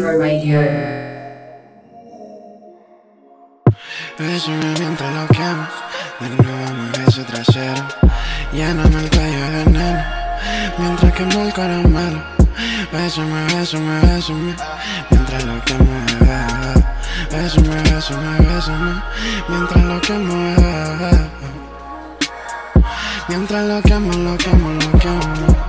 Radio. Bésame mientras lo quemo, de nuevo me beso trasero. Lléname el cuello de veneno, mientras quemo el caramelo. Bésame, bésame, bésame, mientras lo quemo. Bésame, bésame, bésame, mientras lo quemo. Mientras lo quemo, lo quemo, lo quemo.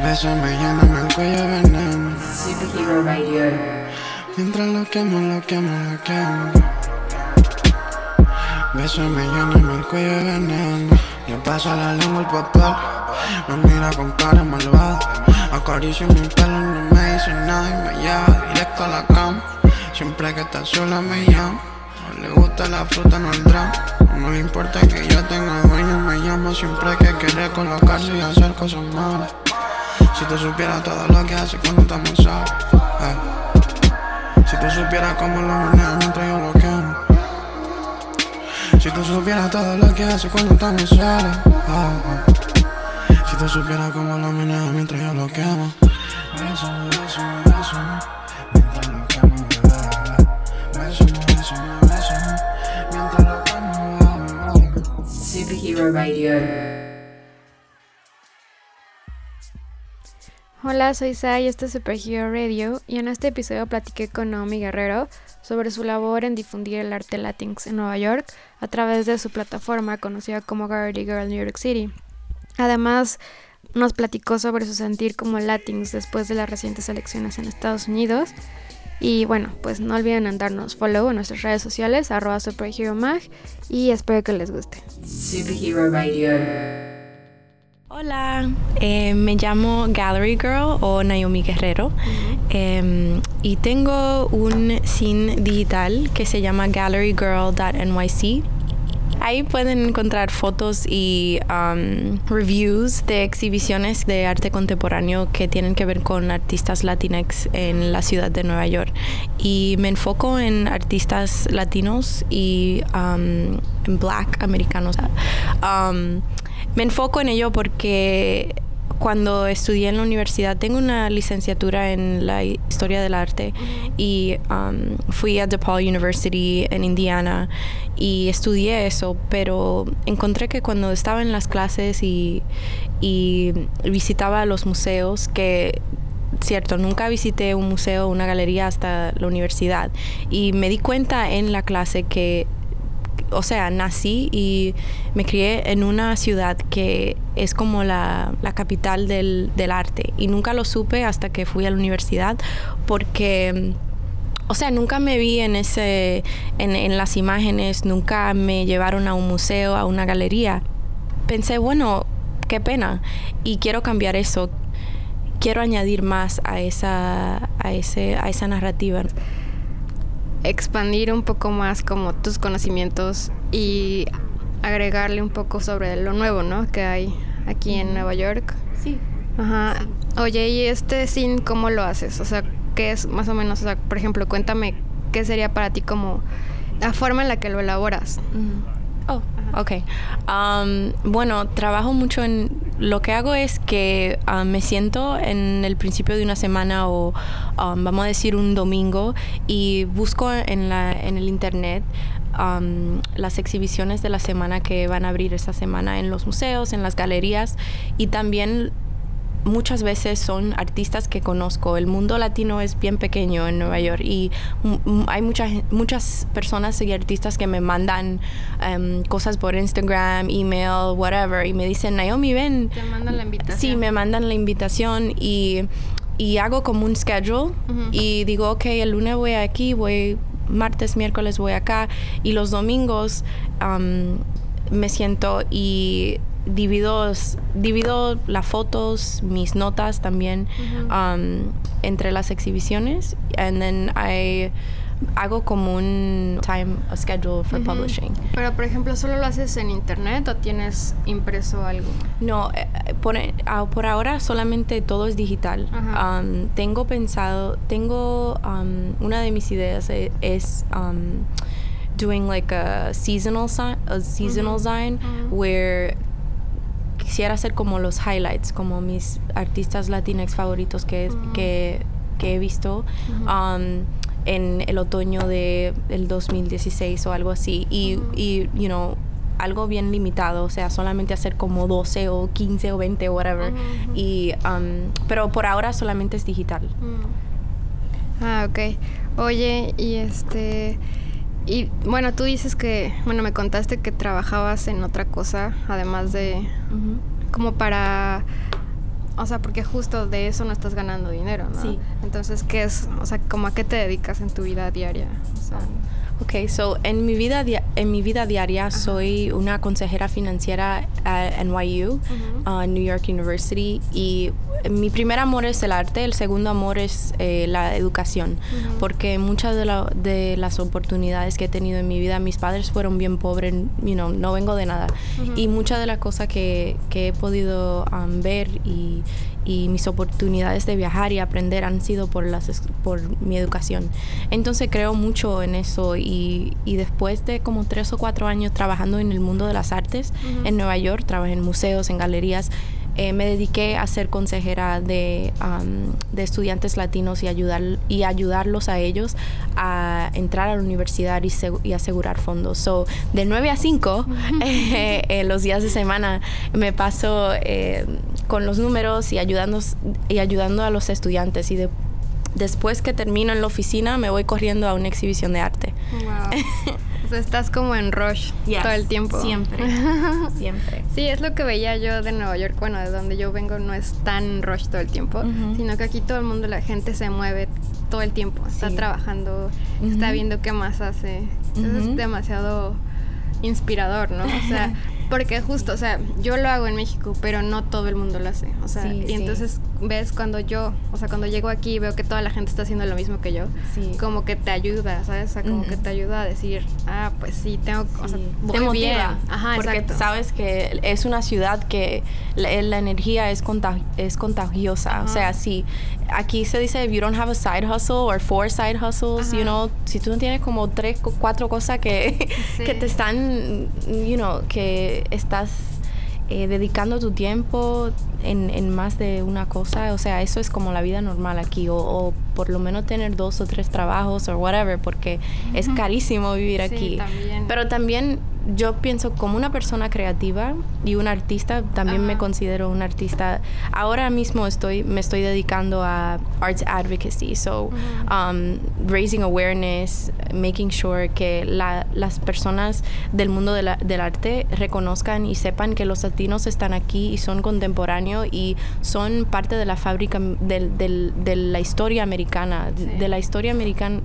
Bésame, lléname el cuello de veneno. Superhero Radio. Mientras lo quemo, lo quemo, lo quemo. Bésame, lléname el cuello de veneno. Le pasa la lengua al papel. Me mira con cara malvada. Acaricia mi pelo, no me dice nada y me lleva directo a la cama. Siempre que está sola me llama. No le gusta la fruta, no el drama. No le importa que yo tenga dueño, me llama siempre que quiere colocarse y hacer cosas malas. Si tú supieras todo lo que hace cuando estamos solos. eh. Si tú supieras cómo lo maneja mientras yo lo quemo. Si tú supieras todo lo que hace cuando estamos solos. ah. Si tú supieras cómo lo maneja mientras yo lo quemo. Mientras lo quemo, bebé. Superhero Radio. Hola, soy Sai, este es Superhero Radio y en este episodio platiqué con Naomi Guerrero sobre su labor en difundir el arte Latinx en Nueva York a través de su plataforma conocida como Gardy Girl New York City. Además, nos platicó sobre su sentir como Latinx después de las recientes elecciones en Estados Unidos. Y bueno, pues no olviden en darnos follow en nuestras redes sociales, arroba superheromag, y espero que les guste. Superhero Radio. Hola, eh, me llamo Gallery Girl o Naomi Guerrero em, y tengo un sin digital que se llama gallerygirl.nyc. Ahí pueden encontrar fotos y um, reviews de exhibiciones de arte contemporáneo que tienen que ver con artistas latinex en la ciudad de Nueva York. Y me enfoco en artistas latinos y um, en black americanos. Um, me enfoco en ello porque cuando estudié en la universidad tengo una licenciatura en la historia del arte y um, fui a DePaul University en Indiana y estudié eso, pero encontré que cuando estaba en las clases y, y visitaba los museos que cierto, nunca visité un museo o una galería hasta la universidad y me di cuenta en la clase que o sea, nací y me crié en una ciudad que es como la, la capital del, del, arte y nunca lo supe hasta que fui a la universidad porque, o sea, nunca me vi en, ese, en, en las imágenes, nunca me llevaron a un museo, a una galería. Pensé, bueno, qué pena y quiero cambiar eso. Quiero añadir más a esa, a ese, a esa narrativa expandir un poco más como tus conocimientos y agregarle un poco sobre lo nuevo, ¿no? Que hay aquí en Nueva York. Sí. Ajá. Sí. Oye, ¿y este sin cómo lo haces? O sea, ¿qué es más o menos? O sea, por ejemplo, cuéntame qué sería para ti como la forma en la que lo elaboras. Uh -huh. Oh, ok. Um, bueno, trabajo mucho en... Lo que hago es que um, me siento en el principio de una semana o um, vamos a decir un domingo y busco en, la, en el internet um, las exhibiciones de la semana que van a abrir esa semana en los museos, en las galerías y también muchas veces son artistas que conozco. El mundo latino es bien pequeño en Nueva York y hay muchas muchas personas y artistas que me mandan um, cosas por Instagram, email, whatever, y me dicen, Naomi, ven. Te mandan la invitación. Sí, me mandan la invitación y, y hago como un schedule uh -huh. y digo, ok, el lunes voy aquí, voy martes, miércoles voy acá y los domingos um, me siento y divido, divido las fotos, mis notas también uh -huh. um, entre las exhibiciones and then I hago como un time a schedule for uh -huh. publishing. Pero por ejemplo, ¿solo lo haces en internet o tienes impreso algo? No, eh, por, uh, por, ahora solamente todo es digital. Uh -huh. um, tengo pensado, tengo um, una de mis ideas es, es um, doing like a seasonal sign, a seasonal sign where quisiera hacer como los highlights, como mis artistas latinex favoritos que, que que he visto um, en el otoño de el 2016 o algo así y, y you know algo bien limitado, o sea, solamente hacer como 12 o 15 o 20 o whatever. Y, um, pero por ahora solamente es digital. Ah, ok. Oye, y este... Y bueno, tú dices que, bueno, me contaste que trabajabas en otra cosa, además de, como para, o sea, porque justo de eso no estás ganando dinero, ¿no? Sí. Entonces, ¿qué es, o sea, como a qué te dedicas en tu vida diaria? O sea, Ok, so en mi vida, en mi vida diaria soy una consejera financiera a NYU, uh, New York University, y mi primer amor es el arte, el segundo amor es eh, la educación, porque muchas de, la- de las oportunidades que he tenido en mi vida, mis padres fueron bien pobres, you know, no vengo de nada, y muchas de las cosas que, que he podido um, ver y, y mis oportunidades de viajar y aprender han sido por, las, es- por mi educación. Entonces creo mucho en eso y, y después de como tres o cuatro años trabajando en el mundo de las artes en Nueva York, trabajé en museos, en galerías, eh, me dediqué a ser consejera de, um, de estudiantes latinos y, ayudar, y ayudarlos a ellos a entrar a la universidad y, y asegurar fondos. So, de 9 a 5, eh, eh, los días de semana, me paso con los números y ayudando, y ayudando a los estudiantes. Y de- después que termino en la oficina, me voy corriendo a una exhibición de arte. wow. o sea, estás como en rush todo el tiempo. Siempre. Siempre. Sí, es lo que veía yo de Nueva York. Bueno, de donde yo vengo no es tan rush todo el tiempo, sino que aquí todo el mundo, la gente se mueve todo el tiempo. Está Sí. trabajando, está viendo qué más hace. Entonces es demasiado inspirador, ¿no? O sea, porque justo, o sea, yo lo hago en México, pero no todo el mundo lo hace. O sea, Sí, y sí. entonces ves cuando yo, o sea, cuando llego aquí y veo que toda la gente está haciendo lo mismo que yo, Sí. como que te ayuda, ¿sabes? O sea, como que te ayuda a decir, ah, pues sí, tengo, o sea, voy te motiva bien. Ajá, porque exacto. sabes que es una ciudad que la, la energía es, contag- es contagiosa Ajá. o sea si aquí se dice if you don't have a side hustle or four side hustles you know si tú no tienes como tres cu- cuatro cosas que, Sí. que te están you know que estás eh, dedicando tu tiempo en, en más de una cosa, o sea, eso es como la vida normal aquí, o, o por lo menos tener dos o tres trabajos o whatever, porque es carísimo vivir Sí, aquí. también. Pero también yo pienso como una persona creativa y un artista, también me considero un artista. Ahora mismo estoy, me estoy dedicando a arts advocacy, so um, raising awareness, making sure que la- las personas del mundo de la- del arte reconozcan y sepan que los latinos están aquí y son contemporáneos y son parte de la fábrica del- del- de la historia americana, Sí. de la historia americana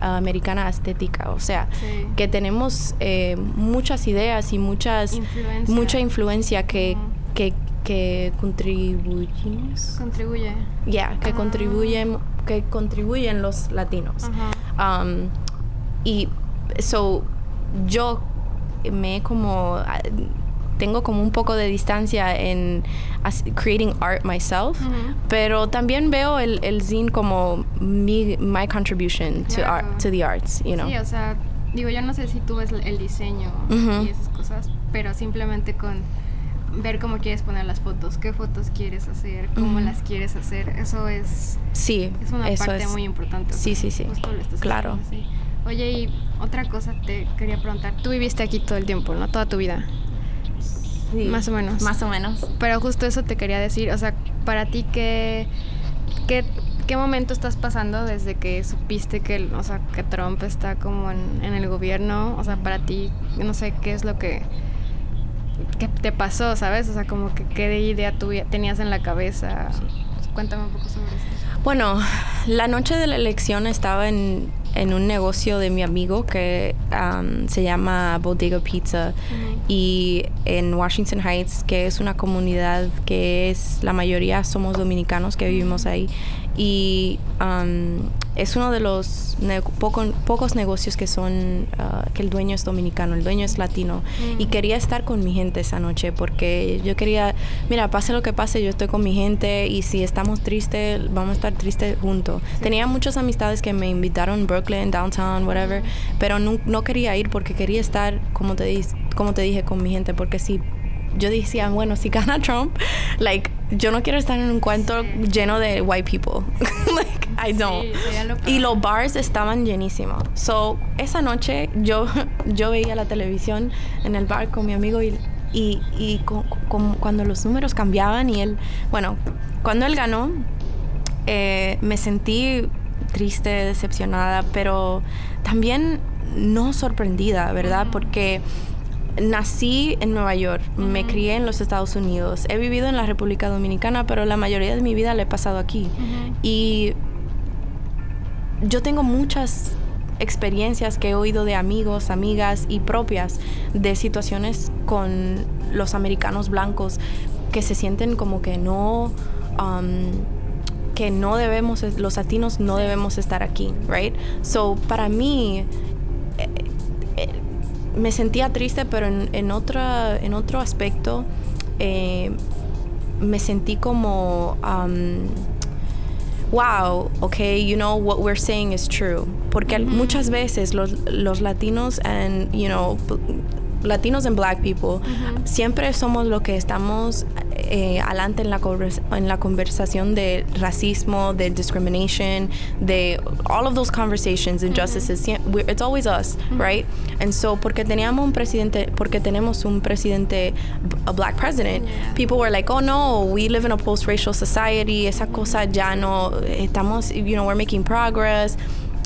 americana estética, o sea, Sí. que tenemos eh, muchas ideas y muchas Influencia. mucha influencia que, Ujú. que, que contribuimos Contribuye. ya que Ah. contribuyen que contribuyen los latinos Ajá. Um, y so yo me como ah, tengo como un poco de distancia en creating art myself pero también veo el, el zine como mi my contribution to Claro. art to the arts you know Sí, o sea, digo, yo no sé si tú ves el diseño y esas cosas, pero simplemente con ver cómo quieres poner las fotos, qué fotos quieres hacer, cómo las quieres hacer, eso es, sí es una eso parte es muy importante. sí, sí, sí. justo lo estás Claro. haciendo, sí. Oye, y otra cosa te quería preguntar. Tú viviste aquí todo el tiempo, ¿no? Toda tu vida. Sí. Más o menos. más o menos Pero justo eso te quería decir, o sea, para ti, ¿qué, qué, qué momento estás pasando desde que supiste que, el- o sea, que Trump está como en, en el gobierno? O sea, para ti, no sé, ¿qué es lo que, que te pasó, sabes? O sea, como que qué idea tú tenías en la cabeza. Cuéntame un poco sobre eso. Bueno, la noche de la elección estaba en, en un negocio de mi amigo que um, se llama Bodega Pizza. Y en Washington Heights, que es una comunidad que es, la mayoría somos dominicanos que vivimos ahí. Y um, es uno de los ne- poco- pocos negocios que son, uh, que el dueño es dominicano, el dueño es latino. Y quería estar con mi gente esa noche porque yo quería, mira, pase lo que pase, yo estoy con mi gente y si estamos tristes, vamos a estar tristes juntos. Tenía muchas amistades que me invitaron Brooklyn, downtown, whatever, pero no, no quería ir porque quería estar, como te, dis- como te dije, con mi gente, porque si yo decía, bueno, si gana Trump, like, yo no quiero estar en un cuento lleno de white people. like, I don't. y los bars estaban llenísimos. So, esa noche yo, yo veía la televisión en el bar con mi amigo y, y, y cuando los números cambiaban y él, bueno, cuando él ganó, eh, me sentí triste, decepcionada, pero también no sorprendida, ¿verdad? Porque nací en Nueva York, me crié en los Estados Unidos, he vivido en la República Dominicana, pero la mayoría de mi vida la he pasado aquí. Y yo tengo muchas experiencias que he oído de amigos, amigas y propias de situaciones con los americanos blancos que se sienten como que no... Um, que no debemos, los latinos no debemos estar aquí, right? So, para mí, eh, me sentía triste, pero en, en, otra, en otro aspecto, eh, me sentí como, um, wow, okay, you know, what we're saying is true. Porque muchas veces los, los latinos and, you know, latinos and black people, siempre somos lo que estamos eh, adelante en la, en la conversación de racismo, de discrimination, de all of those conversations, injustices. It's always us, right? And so, porque teníamos un presidente, porque tenemos un presidente, a black president, people were like, oh no, we live in a post-racial society, esa cosa ya no, estamos, you know, we're making progress.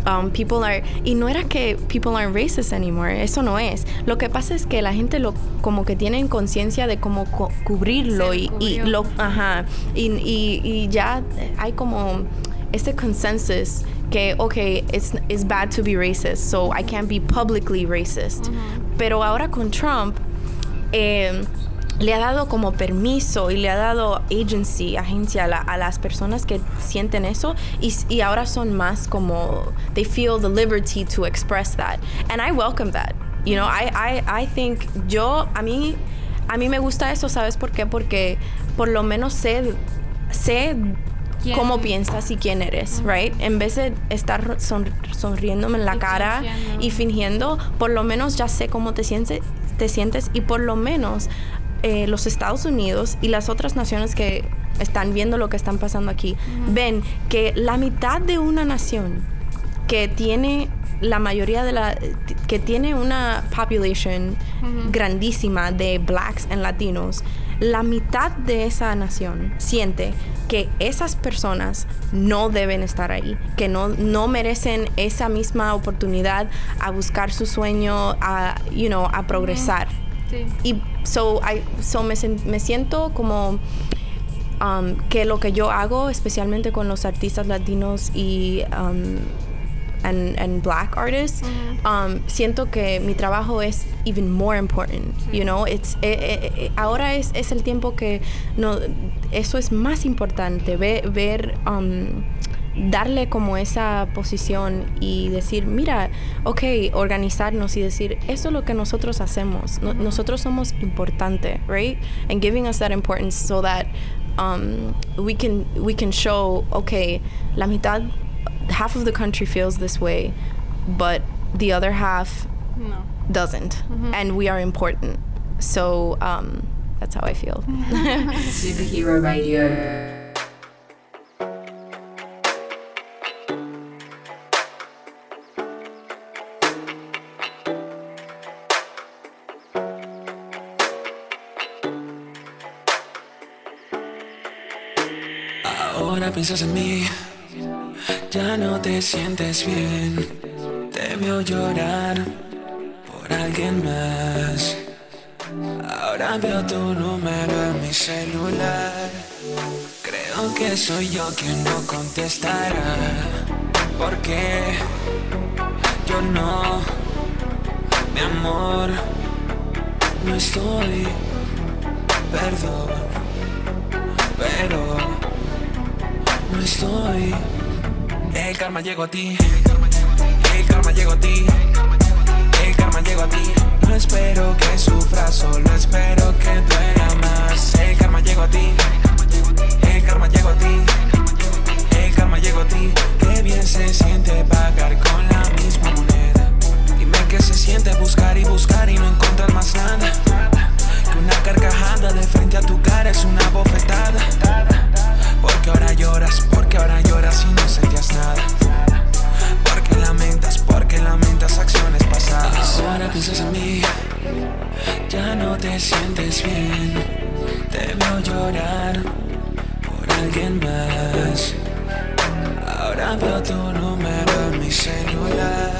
Um, people are y no era que people aren't racist anymore eso no es. Lo que pasa es que la gente lo como que tienen conciencia de cómo cubrirlo y, y, lo ajá y, y, y, ya hay como este consensus que okay it's, it's bad to be racist so I can't be publicly racist. Pero ahora con Trump eh, le ha dado como permiso y le ha dado agency, agencia a, las personas que sienten eso y, y, ahora son más como they feel the liberty to express that. And I welcome that you know I, I, I think yo a mí a mí me gusta eso sabes por qué porque por lo menos sé sé cómo piensas y quién eres, right? En vez de estar sonriéndome en la cara y fingiendo, por lo menos ya sé cómo te sientes, te sientes y por lo menos eh, los Estados Unidos y las otras naciones que están viendo lo que están pasando aquí, ven que la mitad de una nación que tiene la mayoría de la que tiene una population grandísima de blacks y latinos, la mitad de esa nación siente que esas personas no deben estar ahí, que no, no merecen esa misma oportunidad a buscar su sueño, a, you know, a progresar. Y so, I, so me, me siento como um, que lo que yo hago, especialmente con los artistas latinos y um, and, and, black artists, um, siento que mi trabajo es even more important. You know, it's, eh, eh, eh, ahora es, es, el tiempo que no, eso es más importante, ver, ver um, darle como esa posición y decir, mira, ok, organizarnos y decir, eso es lo que nosotros hacemos. nosotros somos importante, right? And giving us that importance so that um, we can we can show, okay, la mitad, half of the country feels this way, but the other half no. doesn't, and we are important. So um, that's how I feel. Superhero Radio. Piensas en mí, ya no te sientes bien. Te veo llorar por alguien más. Ahora veo tu número en mi celular. Creo que soy yo quien no contestará. Porque yo no, mi amor, no estoy. Perdón, pero estoy. El karma llegó a ti. El karma llegó a ti. El karma llegó a ti. No espero que sufras, solo espero que duela más. El karma llegó a ti. El karma llegó a ti. El karma llegó a ti. Qué bien se siente pagar con la misma moneda. Dime qué se siente buscar y buscar y no encontrar más nada. Que una carcajada es una bofetada. Te sientes bien. Te veo llorar por alguien más. Ahora veo tu número en mi celular.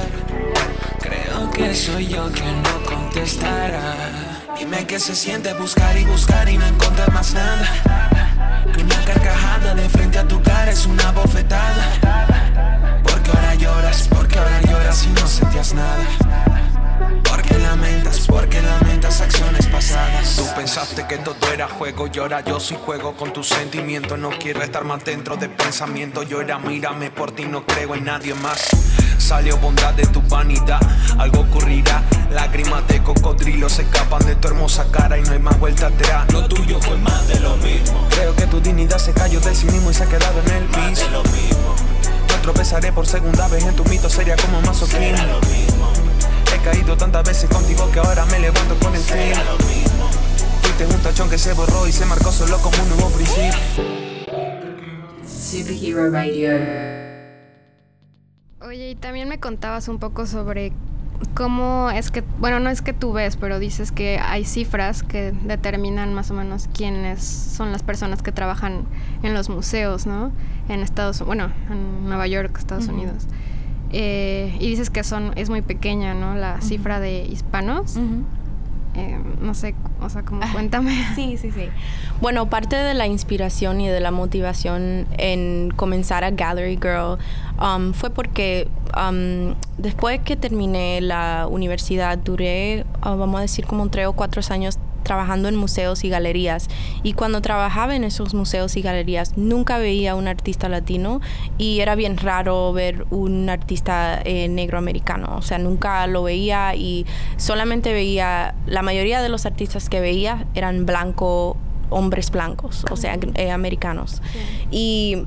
Creo que soy yo quien no contestará. Dime qué se siente buscar y buscar y no encontrar más nada. Una carcajada de frente a tu cara es una bofetada. Porque ahora lloras, porque ahora lloras y no sentías nada. Porque lamentas, porque lamentas acciones pasadas. Tú pensaste que todo era juego y ahora yo sí juego con tus sentimientos. No quiero estar más dentro de pensamiento. Yo era mírame por ti, no creo en nadie más. Salió bondad de tu vanidad, algo ocurrirá. Lágrimas de cocodrilo se escapan de tu hermosa cara y no hay más vuelta atrás. Lo tuyo fue más de lo mismo. Creo que tu dignidad se cayó del cinismo y se ha quedado en el piso. de lo mismo. No tropezaré por segunda vez en tu mito, sería como masoquismo. lo mismo. He caído tantas veces contigo que ahora me levanto con el fin. Fuiste un tachón que se borró y se marcó solo como un nuevo principio. Superhero Radio. Oye, y también me contabas un poco sobre cómo es que, bueno, no es que tú ves, pero dices que hay cifras que determinan más o menos quiénes son las personas que trabajan en los museos, ¿no? En Estados, bueno, en Nueva York, Estados Unidos. Eh, y dices que son, es muy pequeña, ¿no? La cifra de hispanos. Eh, no sé, o sea, como cuéntame. Sí, sí, sí. Bueno, parte de la inspiración y de la motivación en comenzar a Gallery Girl um, fue porque um, después que terminé la universidad duré, uh, vamos a decir, como tres o cuatro años trabajando en museos y galerías. Y cuando trabajaba en esos museos y galerías, nunca veía un artista latino y era bien raro ver un artista eh, negro americano. O sea, nunca lo veía y solamente veía, la mayoría de los artistas que veía eran blanco, hombres blancos, o sea, eh, americanos. Y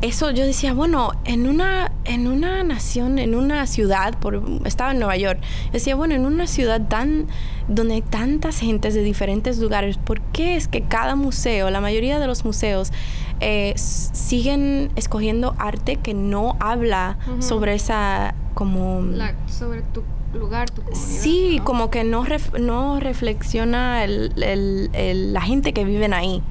eso yo decía, bueno, en una, en una nación, en una ciudad, por, estaba en Nueva York, decía, bueno, en una ciudad tan, donde hay tantas gentes de diferentes lugares, ¿por qué es que cada museo, la mayoría de los museos, eh, siguen escogiendo arte que no habla sobre esa, como... sobre tu lugar, tu. Sí, como que no, no reflexiona la gente que vive ahí.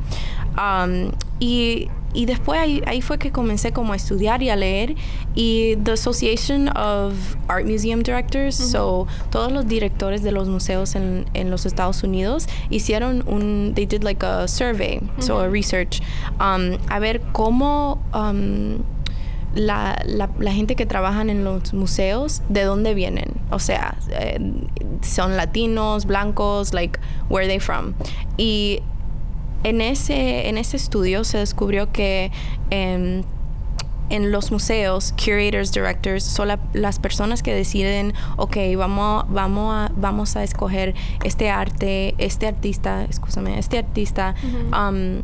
Um, y y después ahí, ahí, fue que comencé como a estudiar y a leer y the Association of Art Museum Directors, so todos los directores de los museos en, en, los Estados Unidos hicieron un, they did like a survey, so a research, um, a ver cómo um, la, la, la, gente que trabaja en los museos, ¿de dónde vienen? O sea, eh, son latinos, blancos, like, where are they from? Y en ese, en ese estudio se descubrió que em, en los museos, curators, directors, son las personas que deciden, ok, vamos, vamos, a, vamos a escoger este arte, este artista, escúchame, este artista. Um,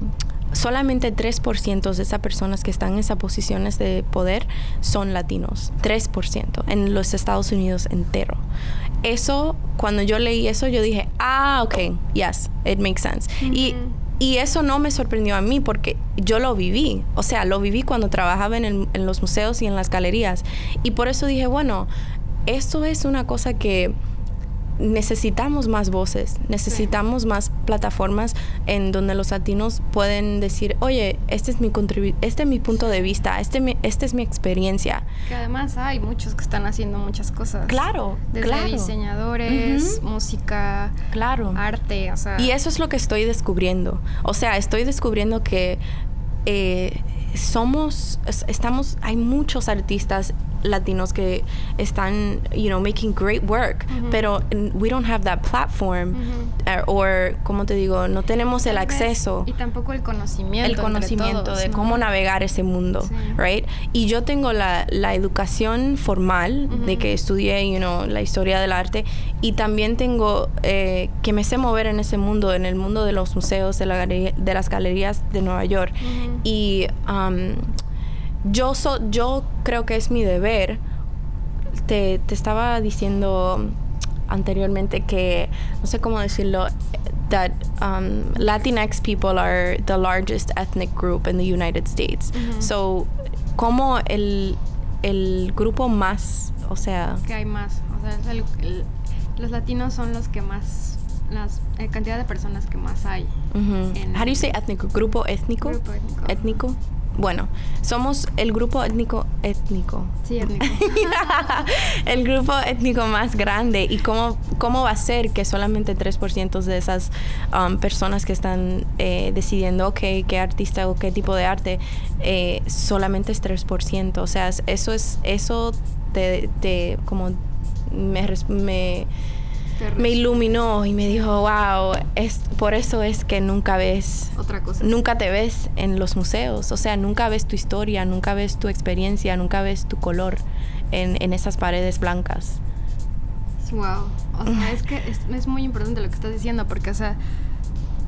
solamente 3% de esas personas que están en esas posiciones de poder son latinos. 3% en los Estados Unidos entero. Eso, cuando yo leí eso, yo dije, ah, ok, yes, it makes sense. Y y eso no me sorprendió a mí porque yo lo viví, o sea, lo viví cuando trabajaba en, los museos y en las galerías. Y por eso dije, bueno, esto es una cosa que necesitamos más voces, necesitamos más plataformas en donde los latinos pueden decir, oye, este es mi este es mi punto de vista, este, este es mi experiencia. Que además hay muchos que están haciendo muchas cosas. Claro, Desde diseñadores, música, claro. arte, o sea. Y eso es lo que estoy descubriendo. O sea, estoy descubriendo que eh, somos, estamos, hay muchos artistas latinos que están, you know, making great work, pero we don't have that platform, uh, or, como te digo, no tenemos el acceso. Y tampoco el conocimiento. El conocimiento de cómo navegar ese mundo, right? Y yo tengo la, la educación formal de que estudié, you know, la historia del arte, y también tengo eh, que me sé mover en ese mundo, en el mundo de los museos, de, la de las galerías de Nueva York. Y um, yo, so, yo creo que es mi deber. Te, te estaba diciendo anteriormente que, no sé cómo decirlo, that um, Latinx people are the largest ethnic group in the United States. So, como el, el grupo más, o sea... Que hay más. O sea, es el- el- los latinos son los que más. La cantidad de personas que más hay. ujú. en- How do you say étnico? Grupo étnico. Grupo étnico. Étnico. Bueno, somos el grupo étnico étnico. Sí, étnico. el grupo étnico más grande y cómo, cómo va a ser que solamente 3% de esas um, personas que están eh, decidiendo ok, qué artista o qué tipo de arte, eh, solamente es 3%. O sea, es- eso es, eso te, te como me, me, me iluminó y me dijo, wow, es, por eso es que nunca ves Otra cosa. nunca te ves en los museos, o sea, nunca ves tu historia, nunca ves tu experiencia, nunca ves tu color en, en esas paredes blancas. Wow. O sea, es que es, es muy importante lo que estás diciendo porque, o sea,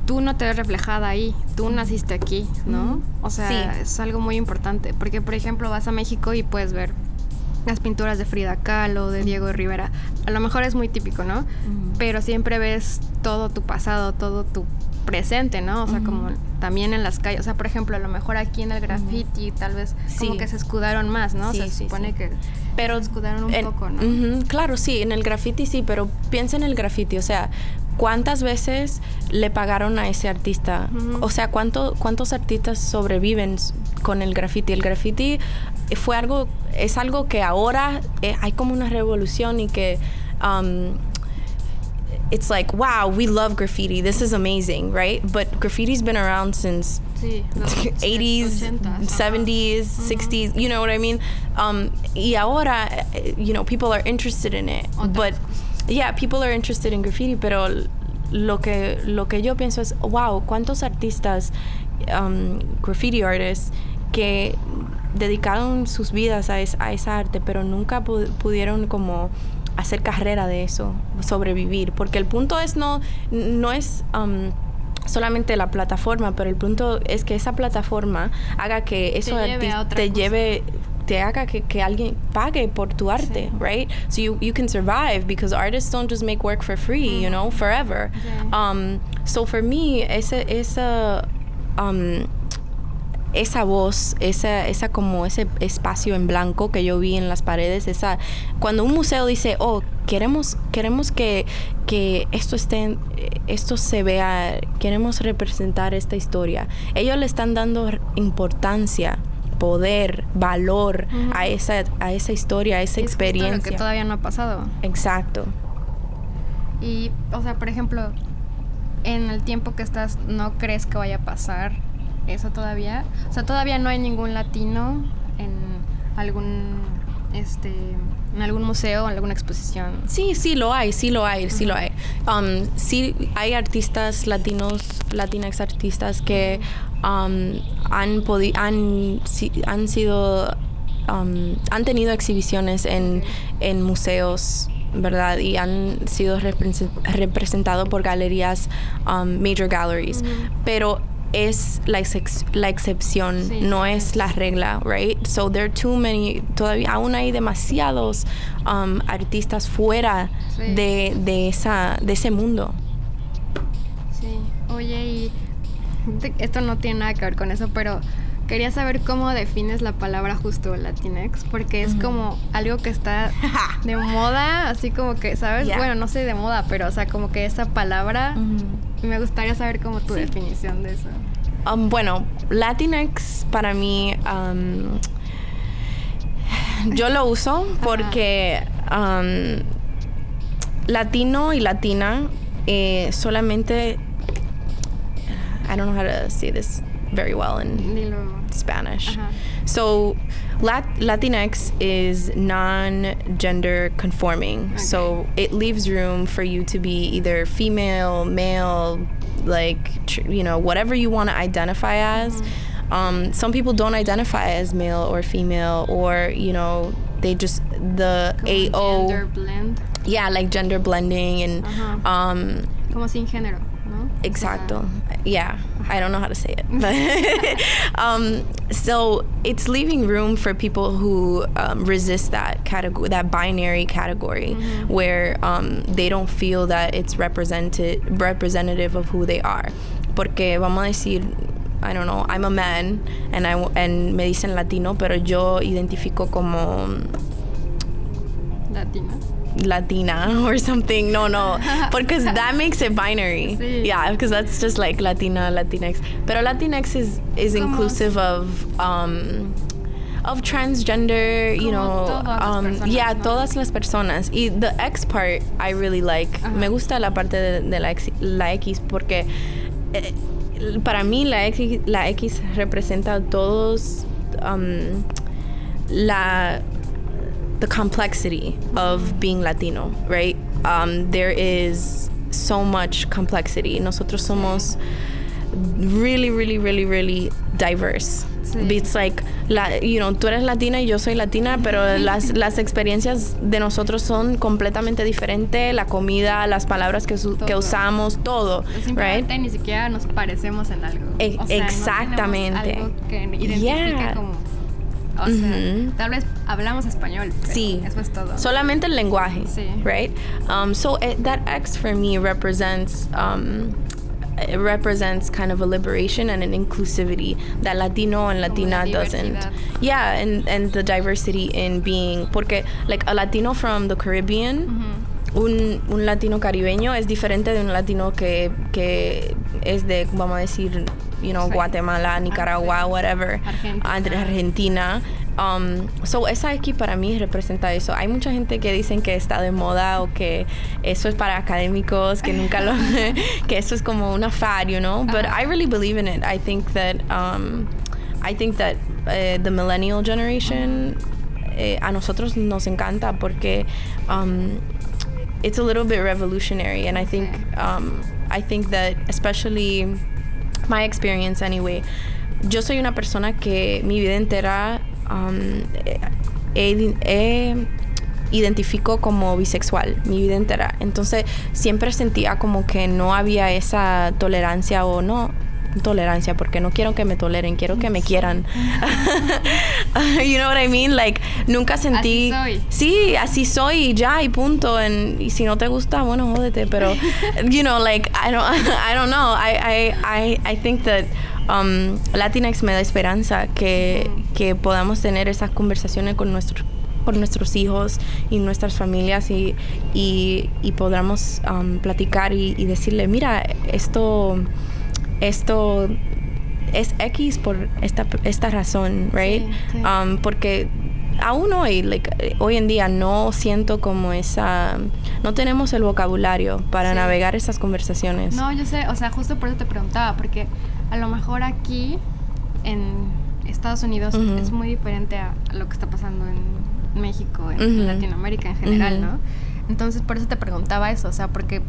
tú no te ves reflejada ahí, tú naciste aquí, ¿no? O sea, Sí. es algo muy importante porque, por ejemplo, vas a México y puedes ver las pinturas de Frida Kahlo, de Diego Rivera. A lo mejor es muy típico, ¿no? Pero siempre ves todo tu pasado, todo tu presente, ¿no? O sea, como también en las calles. O sea, por ejemplo, a lo mejor aquí en el graffiti tal vez como que se escudaron más, ¿no? Sí, se supone sí. que Pero se escudaron un en- poco, ¿no? Claro, sí, en el graffiti sí, pero piensa en el graffiti, o sea, ¿cuántas veces le pagaron a ese artista? O sea, ¿cuánto, ¿cuántos artistas sobreviven con el graffiti? El graffiti fue algo, es algo que ahora eh, hay como una revolución y que... um, it's like, wow, we love graffiti. This is amazing, right? But graffiti's been around since Sí, los 80s, 80s, ajá. 70s, 60s, you know what I mean? Um, y ahora, eh, you know, people are interested in it. But yeah, people are interested in graffiti, pero lo que, lo que yo pienso es, wow, ¿cuántos artistas, um, graffiti artists, que dedicaron sus vidas a, es- a esa arte, pero nunca pu- pudieron como hacer carrera de eso, sobrevivir? Porque el punto es no, no es... um, solamente la plataforma, pero el punto es que esa plataforma haga que eso lleve a artis- otra te cosa. lleve te haga que, que alguien pague por tu arte, Sí. right? So you, you can survive because artists don't just make work for free, you know, forever. Um, so for me, ese, esa, um, esa voz, esa, esa como ese espacio en blanco que yo vi en las paredes, esa, cuando un museo dice, oh, queremos, queremos que, que esto esté, esto se vea, queremos representar esta historia, ellos le están dando importancia poder, valor a esa a esa historia, a esa Es experiencia. lo que todavía no ha pasado. Exacto. Y, o sea, por ejemplo, en el tiempo que estás, ¿no crees que vaya a pasar eso todavía? O sea, todavía no hay ningún latino en algún, este, en algún museo, en alguna exposición. Sí, sí lo hay, sí lo hay, sí lo hay. Um, sí hay artistas latinos, latinex artistas que um, han, podi- han, si- han sido, um, han tenido exhibiciones en, en museos, ¿verdad? Y han sido represen- representados por galerías, um, major galleries. Pero es la, exex- la excepción, Sí, no es la regla, right? So there are too many, todavía aún hay demasiados um, artistas fuera Sí. de, de, esa, de ese mundo. Sí. Oye, y esto no tiene nada que ver con eso, pero quería saber cómo defines la palabra justo Latinx, porque es como algo que está de moda, así como que, ¿sabes? Ya. Bueno, no sé de moda, pero o sea, como que esa palabra, y me gustaría saber como tu definición de eso. Um, bueno, Latinx para mí, um, yo lo uso porque um, latino y latina eh, solamente, I don't know how to say this very well in. Spanish. Ajá. So, Lat- Latinx is non-gender conforming. So it leaves room for you to be either female, male, like tr- you know whatever you want to identify as. Um, some people don't identify as male or female, or you know they just the Como AO. Gender blend. Yeah, like gender blending and Ajá. um, Como sin género. ¿no? Exacto. Yeah, I don't know how to say it. But um, so it's leaving room for people who um, resist that category, that binary category, where um, they don't feel that it's represented representative of who they are. Porque vamos a decir, I don't know, I'm a man and I and me dicen latino, pero yo identifico como Latina. Latina or something. No, no, because that makes it binary. Sí. Yeah, because that's just like Latina, Latinx. But Latinx is is Como- inclusive of um of transgender, you know, todas um, personas, yeah, ¿no? todas las personas. Y the X part I really like. Ajá. Me gusta la parte de, de la, X, la X porque eh, para mí la X, la X representa a todos um, la the complexity of being Latino, right? Um, there is so much complexity. Nosotros somos really, really, really, really diverse. Sí. It's like, la, you know, tú eres latina y yo soy latina, pero las, las experiencias de nosotros son completamente diferentes. La comida, las palabras que, su- que usamos, todo, right? ni siquiera nos parecemos en algo. E- O sea, no exactamente. tenemos algo que Yeah. como. O sea, Ujú. tal vez hablamos español. pero Sí. Eso es todo. Solamente el lenguaje, Sí. right? Um, so it, that X for me represents um, it represents kind of a liberation and an inclusivity that Latino and Latina la doesn't. Yeah, and and the diversity in being porque like a Latino from the Caribbean. Un, un latino caribeño es diferente de un latino que, que es de, vamos a decir, you know. Guatemala, Nicaragua, sí. whatever, Argentina. Um, so esa aquí para mí representa eso. Hay mucha gente que dicen que está de moda o que eso es para académicos, que nunca lo, que eso es como una fad, you know. But Ajá. I really believe in it. I think that, um, I think that uh, the millennial generation eh, a nosotros nos encanta porque um, it's a little bit revolutionary, and I think um, I think that especially my experience anyway. Yo soy una persona que mi vida entera um, he, identifico como bisexual mi vida entera. Entonces siempre sentía como que no había esa tolerancia o no tolerancia porque no quiero que me toleren, quiero que me quieran. you know what I mean? Like nunca sentí soy. Sí, así soy y ya y punto and, y si no te gusta, bueno, jódete, pero you know like I don't I don't know. I I I I think that um, Latinx me da esperanza que, que podamos tener esas conversaciones con nuestros con nuestros hijos y nuestras familias y, y, y podamos um, platicar y, y decirle, mira, esto, esto es X por esta, esta razón, right? Sí, sí. Um, porque aún hoy, like, hoy en día no siento como esa, no tenemos el vocabulario para Sí. navegar esas conversaciones. No, yo sé, o sea, justo por eso te preguntaba, porque a lo mejor aquí en Estados Unidos es muy diferente a, a lo que está pasando en México, en. Latinoamérica en general. ¿no? Entonces por eso te preguntaba eso, o sea, porque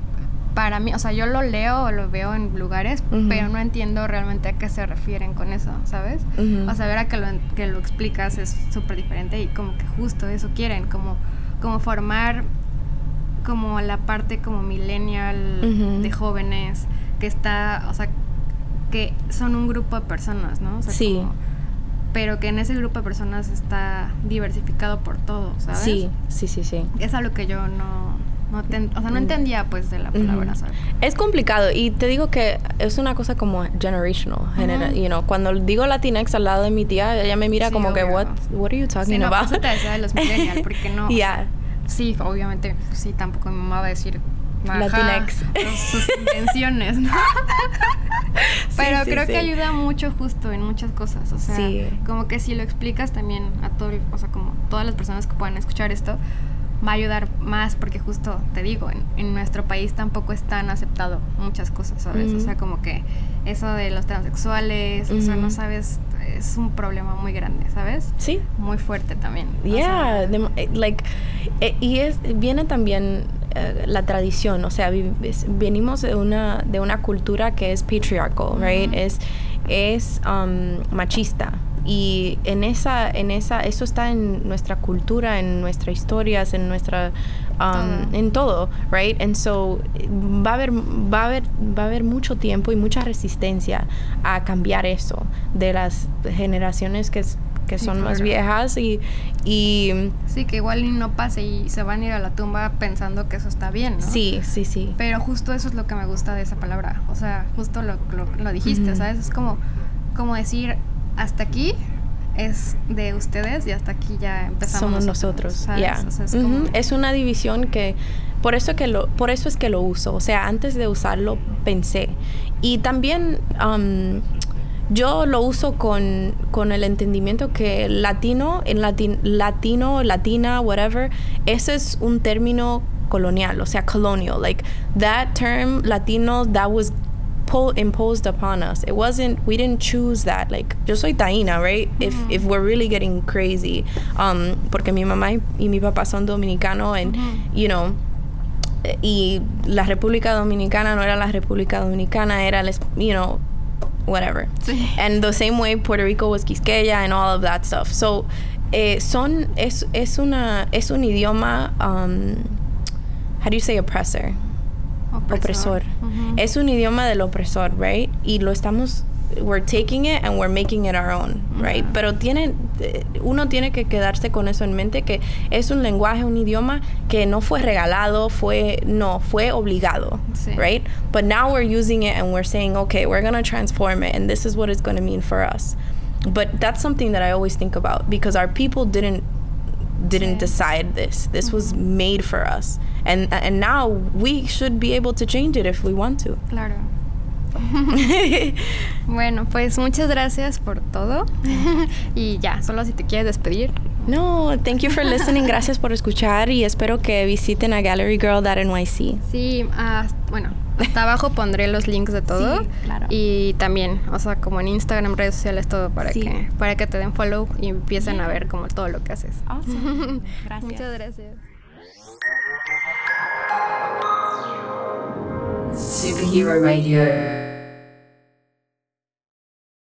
para mí, o sea, yo lo leo o lo veo en lugares, pero no entiendo realmente a qué se refieren con eso, ¿sabes? O sea, ver a que lo, que lo explicas es súper diferente y como que justo eso quieren, como, como formar como la parte como millennial de jóvenes que está, o sea, que son un grupo de personas, ¿no? O sea, Sí. como- pero que en ese grupo de personas está diversificado por todo, ¿sabes? Sí, sí, sí, sí. Es algo que yo no, no ten- o sea, no entendía pues de la palabra. ¿sabes? Es complicado y te digo que es una cosa como generational, genera- Ujú. you know, cuando digo Latinx al lado de mi tía, ella me mira Sí, como que what what are you talking Sí, no, about? de los porque no- Yeah. Sí, obviamente, sí, tampoco mi mamá va a decir ajá, Latinx. sus- invenciones, ¿no? Pero sí, creo sí. que ayuda mucho justo en muchas cosas, o sea, Sí. como que si lo explicas también a todo, o sea, como todas las personas que puedan escuchar esto, va a ayudar más porque justo te digo, en, en nuestro país tampoco es tan aceptado muchas cosas, ¿sabes? O sea, como que eso de los transexuales, o sea, no Ujú. sabes, es un problema muy grande, ¿sabes? Sí. Muy fuerte también. o Yeah, sea, dem- eh, like eh, y es viene también eh, la tradición, o sea, vi- es- venimos de una de una cultura que es patriarchal, right? Es es um, machista y en esa, en esa, eso está en nuestra cultura, en nuestras historias, en nuestra, um, en todo, right? And so va a haber, va a haber, va a haber mucho tiempo y mucha resistencia a cambiar eso de las generaciones que que son más viejas y, y... Sí, que igual no pase y se van a ir a la tumba pensando que eso está bien, ¿no? Sí, sí, sí. Pero justo eso es lo que me gusta de esa palabra, o sea, justo lo, lo, dijiste, ¿sabes? Es como, como decir, hasta aquí es de ustedes y hasta aquí ya empezamos. Somos nosotros, ya. Es, una división que por eso que lo por eso es que lo uso. O sea antes de usarlo pensé. Y también um, yo lo uso con, con, el entendimiento que latino, en latin, latino, latina, whatever, ese es un término colonial, o sea, colonial. Like that term latino, that was imposed upon us. It wasn't, we didn't choose that. Like, yo soy taína, right? If, if we're really getting crazy. Um, porque mi mamá y, mi papá son dominicanos, and, you know, y la República Dominicana no era la República Dominicana, era, les you know, whatever. And the same way Puerto Rico was Quisqueya and all of that stuff. So, eh, son, es, es, una, es un idioma, um, how do you say oppressor? Opresor. Es un idioma del opresor, right? Y lo estamos we're taking it and we're making it our own, right? Pero tiene, uno tiene que quedarse con eso en mente que es un lenguaje, un idioma que no fue regalado, fue no, fue obligado, right? But now we're using it and we're saying, okay, we're gonna transform it, and this is what it's gonna mean for us. But that's something that I always think about because our people didn't didn't decide this. This was mm-hmm. made for us, and and now we should be able to change it if we want to. Claro. bueno, pues muchas gracias por todo. Mm-hmm. y ya, solo si te quieres despedir. No, thank you for listening. Gracias por escuchar y espero que visiten a gallerygirl.nyc. Sí, uh, bueno, hasta abajo pondré los links de todo. Sí, claro. Y también, o sea, como en Instagram, redes sociales, todo para, que, para que te den follow y empiecen a ver como todo lo que haces. Awesome. Gracias. Muchas gracias. Superhero Radio.